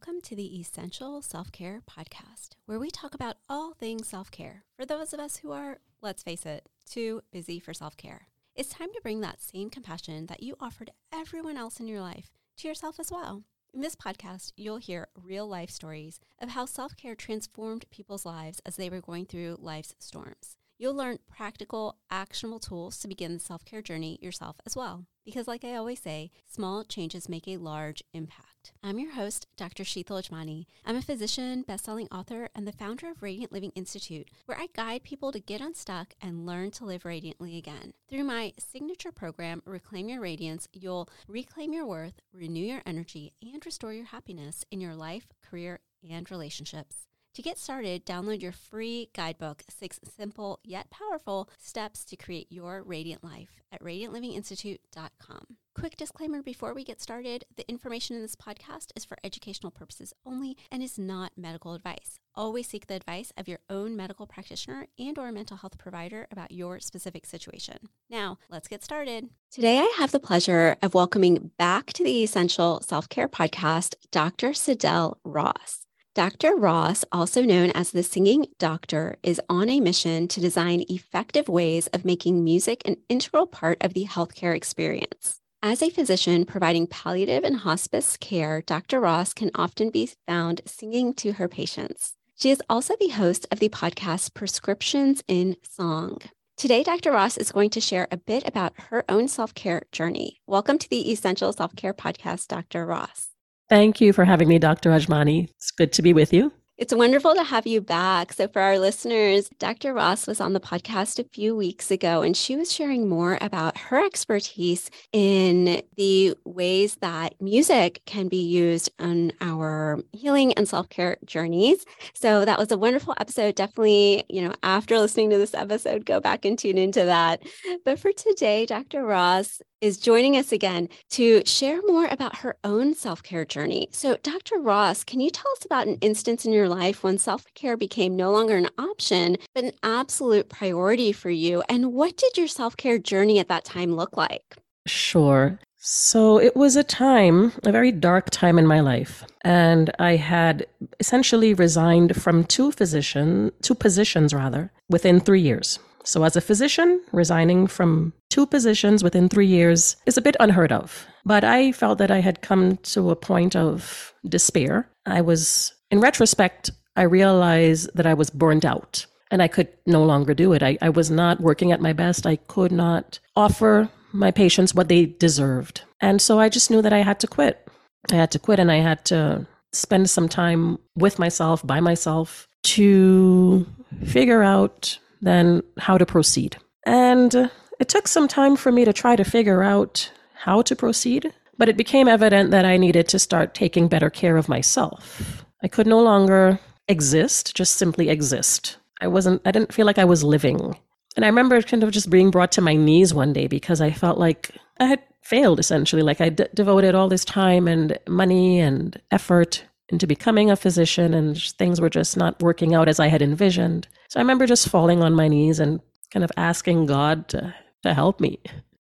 Welcome to the Essential Self Care Podcast, where we talk about all things self care for those of us who are, let's face it, too busy for self care. It's time to bring that same compassion that you offered everyone else in your life to yourself as well. In this podcast, you'll hear real life stories of how self care transformed people's lives as they were going through life's storms. You'll learn practical, actionable tools to begin the self care journey yourself as well. Because, like I always say, small changes make a large impact. I'm your host, Dr. Sheetal Ajmani. I'm a physician, best-selling author, and the founder of Radiant Living Institute, where I guide people to get unstuck and learn to live radiantly again. Through my signature program, Reclaim Your Radiance, you'll reclaim your worth, renew your energy, and restore your happiness in your life, career, and relationships. To get started, download your free guidebook, Six Simple Yet Powerful Steps to Create Your Radiant Life at radiantlivinginstitute.com. Quick disclaimer before we get started the information in this podcast is for educational purposes only and is not medical advice. Always seek the advice of your own medical practitioner and or mental health provider about your specific situation. Now, let's get started. Today I have the pleasure of welcoming back to the Essential Self-Care podcast Dr. Sydelle Ross. Dr. Ross, also known as the Singing Doctor, is on a mission to design effective ways of making music an integral part of the healthcare experience. As a physician providing palliative and hospice care, Dr. Ross can often be found singing to her patients. She is also the host of the podcast Prescriptions in Song. Today, Dr. Ross is going to share a bit about her own self care journey. Welcome to the Essential Self Care Podcast, Dr. Ross. Thank you for having me, Dr. Ajmani. It's good to be with you. It's wonderful to have you back. So, for our listeners, Dr. Ross was on the podcast a few weeks ago, and she was sharing more about her expertise in the ways that music can be used on our healing and self care journeys. So, that was a wonderful episode. Definitely, you know, after listening to this episode, go back and tune into that. But for today, Dr. Ross is joining us again to share more about her own self care journey. So, Dr. Ross, can you tell us about an instance in your life when self care became no longer an option, but an absolute priority for you? And what did your self care journey at that time look like? Sure. So it was a time, a very dark time in my life. And I had essentially resigned from two physician, two positions rather, within three years. So, as a physician, resigning from two positions within three years is a bit unheard of. But I felt that I had come to a point of despair. I was, in retrospect, I realized that I was burnt out and I could no longer do it. I, I was not working at my best. I could not offer my patients what they deserved. And so I just knew that I had to quit. I had to quit and I had to spend some time with myself, by myself, to figure out then how to proceed. And it took some time for me to try to figure out how to proceed, but it became evident that I needed to start taking better care of myself. I could no longer exist, just simply exist. I wasn't, I didn't feel like I was living. And I remember kind of just being brought to my knees one day because I felt like I had failed essentially. Like I d- devoted all this time and money and effort into becoming a physician, and things were just not working out as I had envisioned. So I remember just falling on my knees and kind of asking God to, to help me,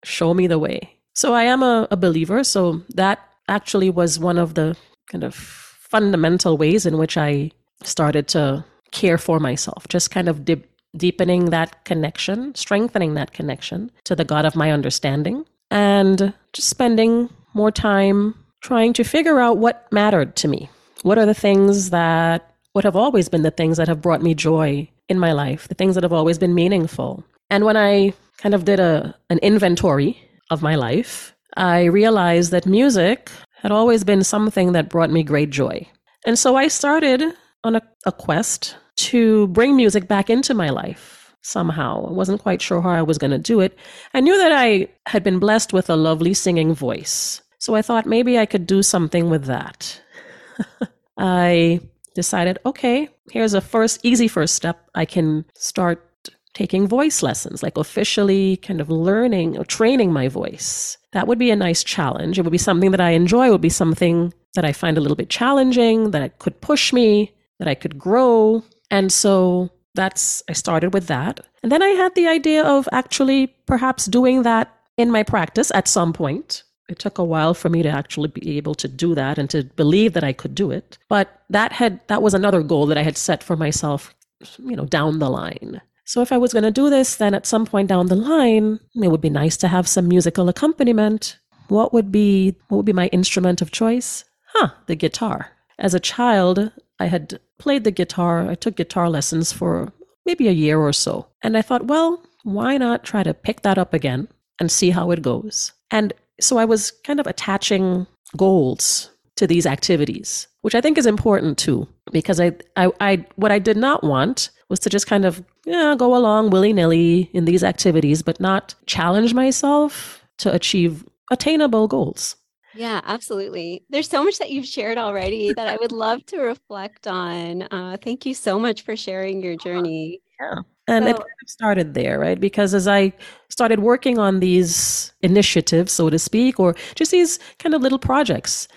show me the way. So I am a, a believer. So that actually was one of the kind of fundamental ways in which I started to care for myself, just kind of dip, deepening that connection, strengthening that connection to the God of my understanding, and just spending more time trying to figure out what mattered to me. What are the things that what have always been the things that have brought me joy in my life, the things that have always been meaningful. And when I kind of did a an inventory of my life, I realized that music had always been something that brought me great joy. And so I started on a, a quest to bring music back into my life somehow. I wasn't quite sure how I was going to do it. I knew that I had been blessed with a lovely singing voice. So I thought maybe I could do something with that. I decided, okay, here's a first easy first step. I can start taking voice lessons, like officially kind of learning or training my voice. That would be a nice challenge. It would be something that I enjoy, it would be something that I find a little bit challenging, that could push me, that I could grow. And so that's, I started with that. And then I had the idea of actually perhaps doing that in my practice at some point. It took a while for me to actually be able to do that and to believe that I could do it. But that had that was another goal that I had set for myself, you know, down the line. So if I was going to do this, then at some point down the line, it would be nice to have some musical accompaniment. What would be what would be my instrument of choice? Huh, the guitar. As a child, I had played the guitar. I took guitar lessons for maybe a year or so. And I thought, well, why not try to pick that up again and see how it goes? And so I was kind of attaching goals to these activities, which I think is important too, because I, I, I what I did not want was to just kind of yeah, go along willy nilly in these activities, but not challenge myself to achieve attainable goals. Yeah, absolutely. There's so much that you've shared already that I would love to reflect on. Uh, thank you so much for sharing your journey. Yeah. And so, it kind of started there, right? Because as I started working on these initiatives, so to speak, or just these kind of little projects,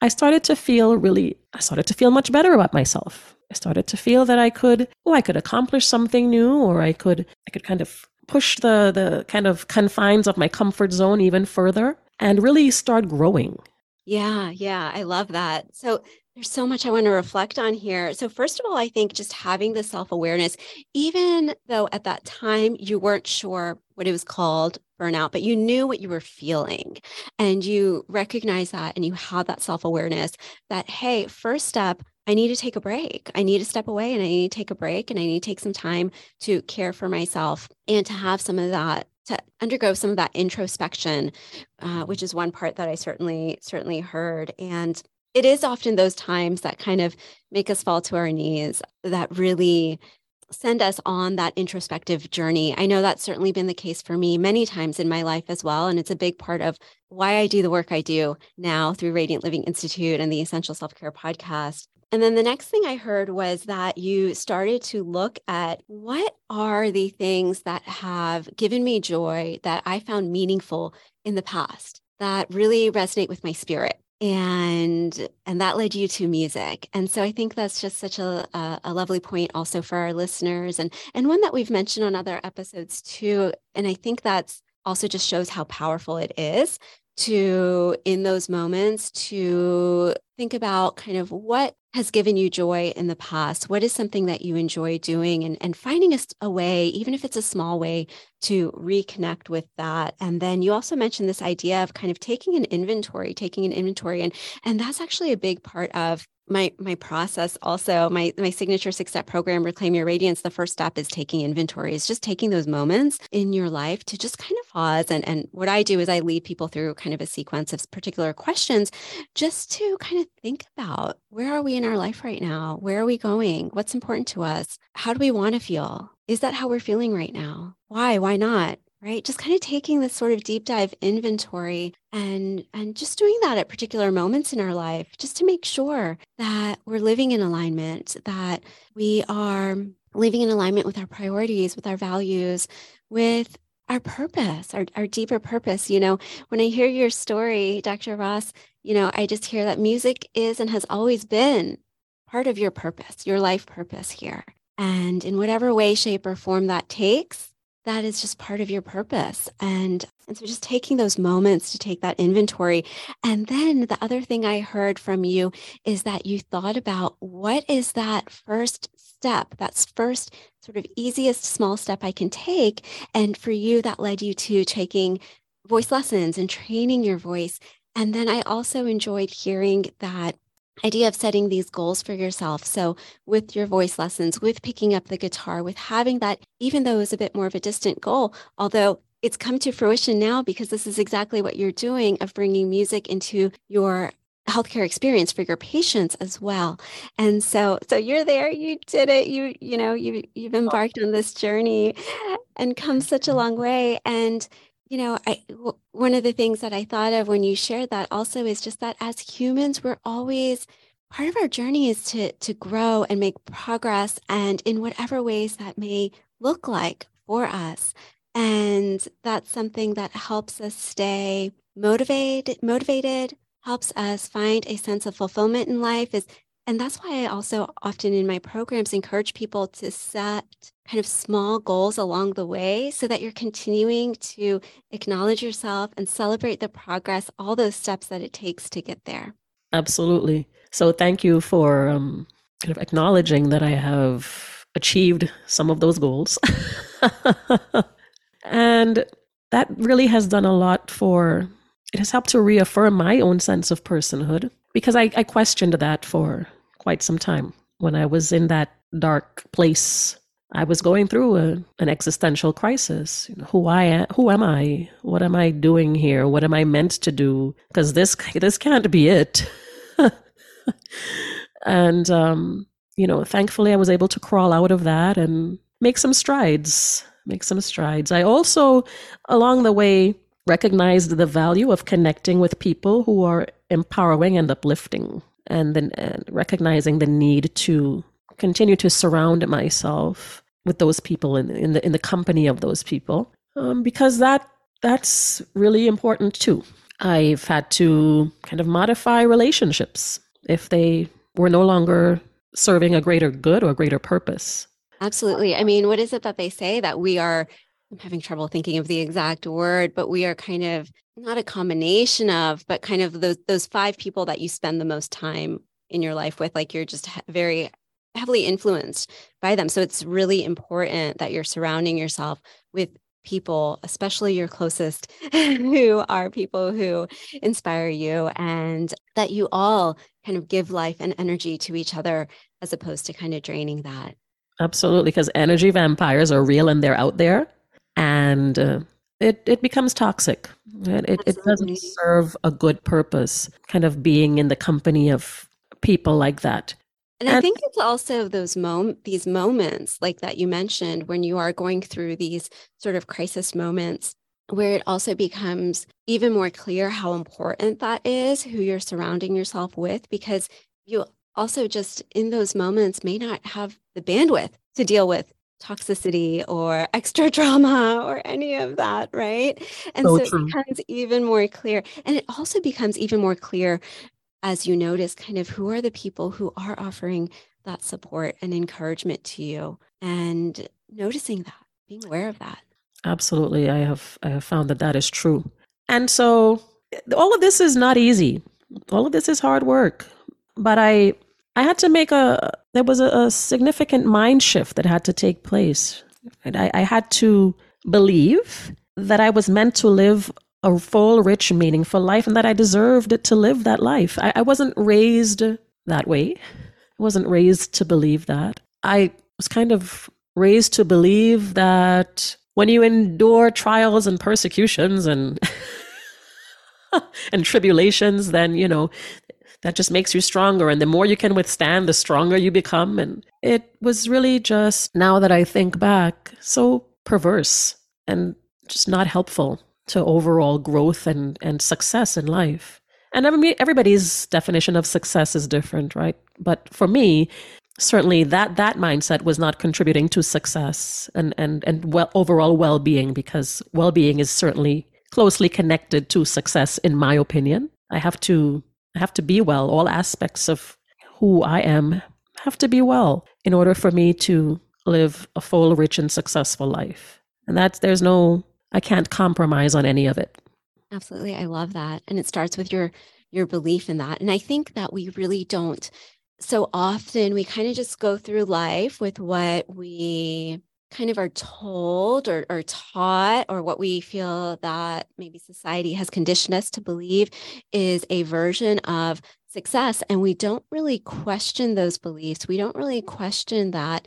I started to feel really, I started to feel much better about myself. I started to feel that I could, oh, I could accomplish something new, or I could, I could kind of push the the kind of confines of my comfort zone even further and really start growing. Yeah, yeah, I love that. So there's so much I want to reflect on here. So, first of all, I think just having the self awareness, even though at that time you weren't sure what it was called burnout, but you knew what you were feeling and you recognize that and you had that self awareness that, hey, first step, I need to take a break. I need to step away and I need to take a break and I need to take some time to care for myself and to have some of that to undergo some of that introspection, uh, which is one part that I certainly certainly heard. And it is often those times that kind of make us fall to our knees that really send us on that introspective journey. I know that's certainly been the case for me many times in my life as well. And it's a big part of why I do the work I do now through Radiant Living Institute and the Essential Self Care podcast. And then the next thing I heard was that you started to look at what are the things that have given me joy that I found meaningful in the past that really resonate with my spirit and and that led you to music and so i think that's just such a, a, a, lovely point also for our listeners and and one that we've mentioned on other episodes too and i think that's also just shows how powerful it is to in those moments to think about kind of what has given you joy in the past. What is something that you enjoy doing? And, and finding a, a way even if it's a small way to reconnect with that. And then you also mentioned this idea of kind of taking an inventory taking an inventory and and that's actually a big part of my my process also my my signature six step program reclaim your radiance the first step is taking inventory. Is just taking those moments in your life to just kind of pause. And and what i do is i lead people through kind of a sequence of particular questions just to kind of think about where are we in our life right now? Where are we going? What's important to us? How do we want to feel? Is that how we're feeling right now? Why? Why not right? Just kind of taking this sort of deep dive inventory and and just doing that at particular moments in our life just to make sure that we're living in alignment that we are living in alignment with our priorities with our values with our purpose our, our deeper purpose you know? When i hear your story dr ross you know i just hear that music is and has always been part of your purpose your life purpose here. And in whatever way shape or form that takes that is just part of your purpose. And, and so just taking those moments to take that inventory. And then the other thing I heard from you is that you thought about what is that first step, that's first sort of easiest small step I can take. And for you, that led you to taking voice lessons and training your voice. And then I also enjoyed hearing that idea of setting these goals for yourself. So, with your voice lessons, with picking up the guitar, with having that, even though it's a bit more of a distant goal, although it's come to fruition now because this is exactly what you're doing of bringing music into your healthcare experience for your patients as well. And so so you're there you did it you you know you you've oh. embarked on this journey and come such a mm-hmm. long way. And you know, I, w- one of the things that I thought of when you shared that also is just that as humans, we're always part of our journey is to to grow and make progress, and in whatever ways that may look like for us. And that's something that helps us stay motivated, motivated, helps us find a sense of fulfillment in life is And that's why I also often in my programs encourage people to set kind of small goals along the way so that you're continuing to acknowledge yourself and celebrate the progress, all those steps that it takes to get there. Absolutely. So thank you for um, kind of acknowledging that I have achieved some of those goals. and that really has done a lot for it has helped to reaffirm my own sense of personhood because I, I questioned that for quite some time when I was in that dark place. I was going through a, an existential crisis. Who I am, who am I? What am I doing here? What am I meant to do? Because this this can't be it. and um, you know, thankfully, I was able to crawl out of that and make some strides. Make some strides. I also, along the way, recognized the value of connecting with people who are empowering and uplifting, and then and recognizing the need to continue to surround myself with those people in, in the in the company of those people, um, because that that's really important too. I've had to kind of modify relationships if they were no longer serving a greater good or a greater purpose. Absolutely. I mean, what is it that they say that we are I'm having trouble thinking of the exact word, but we are kind of not a combination of, but kind of those those five people that you spend the most time in your life with. Like you're just very heavily influenced by them. So it's really important that you're surrounding yourself with people, especially your closest, who are people who inspire you, and that you all kind of give life and energy to each other as opposed to kind of draining that. Absolutely, because energy vampires are real and they're out there and uh, it, it becomes toxic. It, it, it, doesn't serve a good purpose, kind of being in the company of people like that. And, and I think it's also those mom- these moments like that you mentioned when you are going through these sort of crisis moments where it also becomes even more clear how important that is, who you're surrounding yourself with, because you also just in those moments may not have the bandwidth to deal with toxicity or extra drama or any of that, right? And so, so it becomes even more clear. And it also becomes even more clear as you notice kind of who are the people who are offering that support and encouragement to you and noticing that, being aware of that. Absolutely. I have I have found that that is true. And so eh, all of this is not easy. All of this is hard work. But I I had to make a, there was a, a significant mind shift that had to take place. And I, I had to believe that I was meant to live a full, rich, meaningful life and that I deserved to live that life. I, I wasn't raised that way. I wasn't raised to believe that. I was kind of raised to believe that when you endure trials and persecutions and and tribulations, then you know that just makes you stronger. And the more you can withstand, the stronger you become. And it was really just, now that I think back, so perverse and just not helpful to overall growth and, and success in life. And I mean, everybody's definition of success is different, right? But for me, certainly that that mindset was not contributing to success and and and well overall well-being because well-being is certainly closely connected to success in my opinion. I have to have to be well. All aspects of who I am have to be well in order for me to live a full, rich, and successful life. And that's, there's no, I can't compromise on any of it. Absolutely. I love that. And it starts with your, your belief in that. And I think that we really don't so often we kind of just go through life with what we kind of are told or, or taught or what we feel that maybe society has conditioned us to believe is a version of success and we don't really question those beliefs. We don't really question that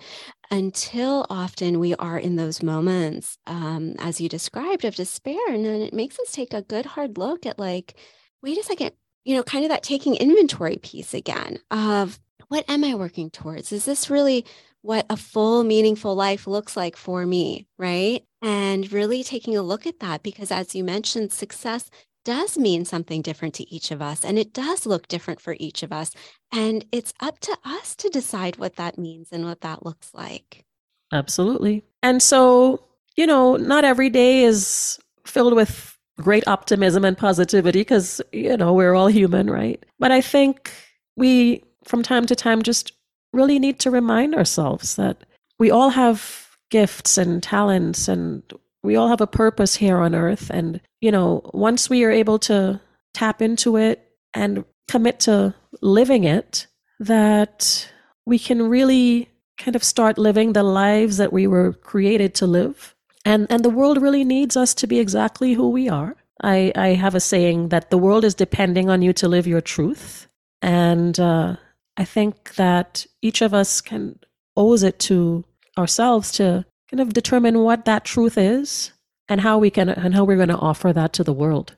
until often we are in those moments um, as you described of despair and then it makes us take a good hard look at like wait a second you know kind of that taking inventory piece again of what am i working towards? Is this really what a full, meaningful life looks like for me, right? And really taking a look at that because, as you mentioned, success does mean something different to each of us and it does look different for each of us. And it's up to us to decide what that means and what that looks like. Absolutely. And so, you know, not every day is filled with great optimism and positivity because, you know, we're all human, right? But I think we from time to time just really need to remind ourselves that we all have gifts and talents and we all have a purpose here on earth. And, you know, once we are able to tap into it and commit to living it, that we can really kind of start living the lives that we were created to live. And, and the world really needs us to be exactly who we are. I, I have a saying that the world is depending on you to live your truth. And uh, I think that each of us can owes it to ourselves to kind of determine what that truth is and how we can and how we're going to offer that to the world.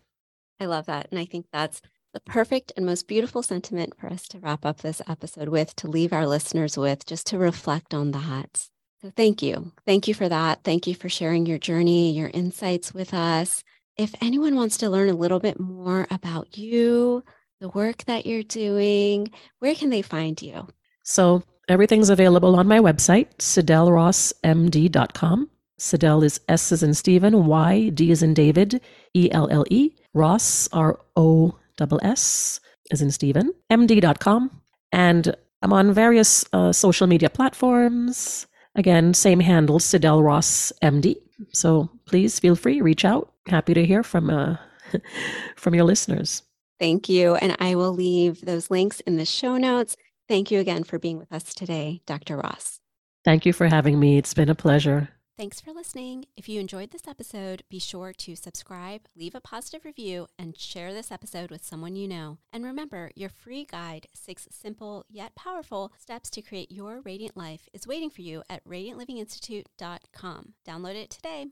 I love that. And I think that's the perfect and most beautiful sentiment for us to wrap up this episode with, to leave our listeners with, just to reflect on that. So thank you. Thank you for that. Thank you for sharing your journey, your insights with us. If anyone wants to learn a little bit more about you, the work that you're doing, where can they find you? So everything's available on my website, sydellerossmd.com. Sydelle is S as in Stephen, Y, D as in David, E L L E, Ross, R O S S as in Stephen, MD.com. And I'm on various uh, social media platforms. Again, same handle, Sydelle Ross MD. So please feel free, reach out. Happy to hear from uh, from your listeners. Thank you. And I will leave those links in the show notes. Thank you again for being with us today, Dr. Ross. Thank you for having me. It's been a pleasure. Thanks for listening. If you enjoyed this episode, be sure to subscribe, leave a positive review, and share this episode with someone you know. And remember, your free guide, Six Simple Yet Powerful Steps to Create Your Radiant Life, is waiting for you at radiantlivinginstitute.com. Download it today.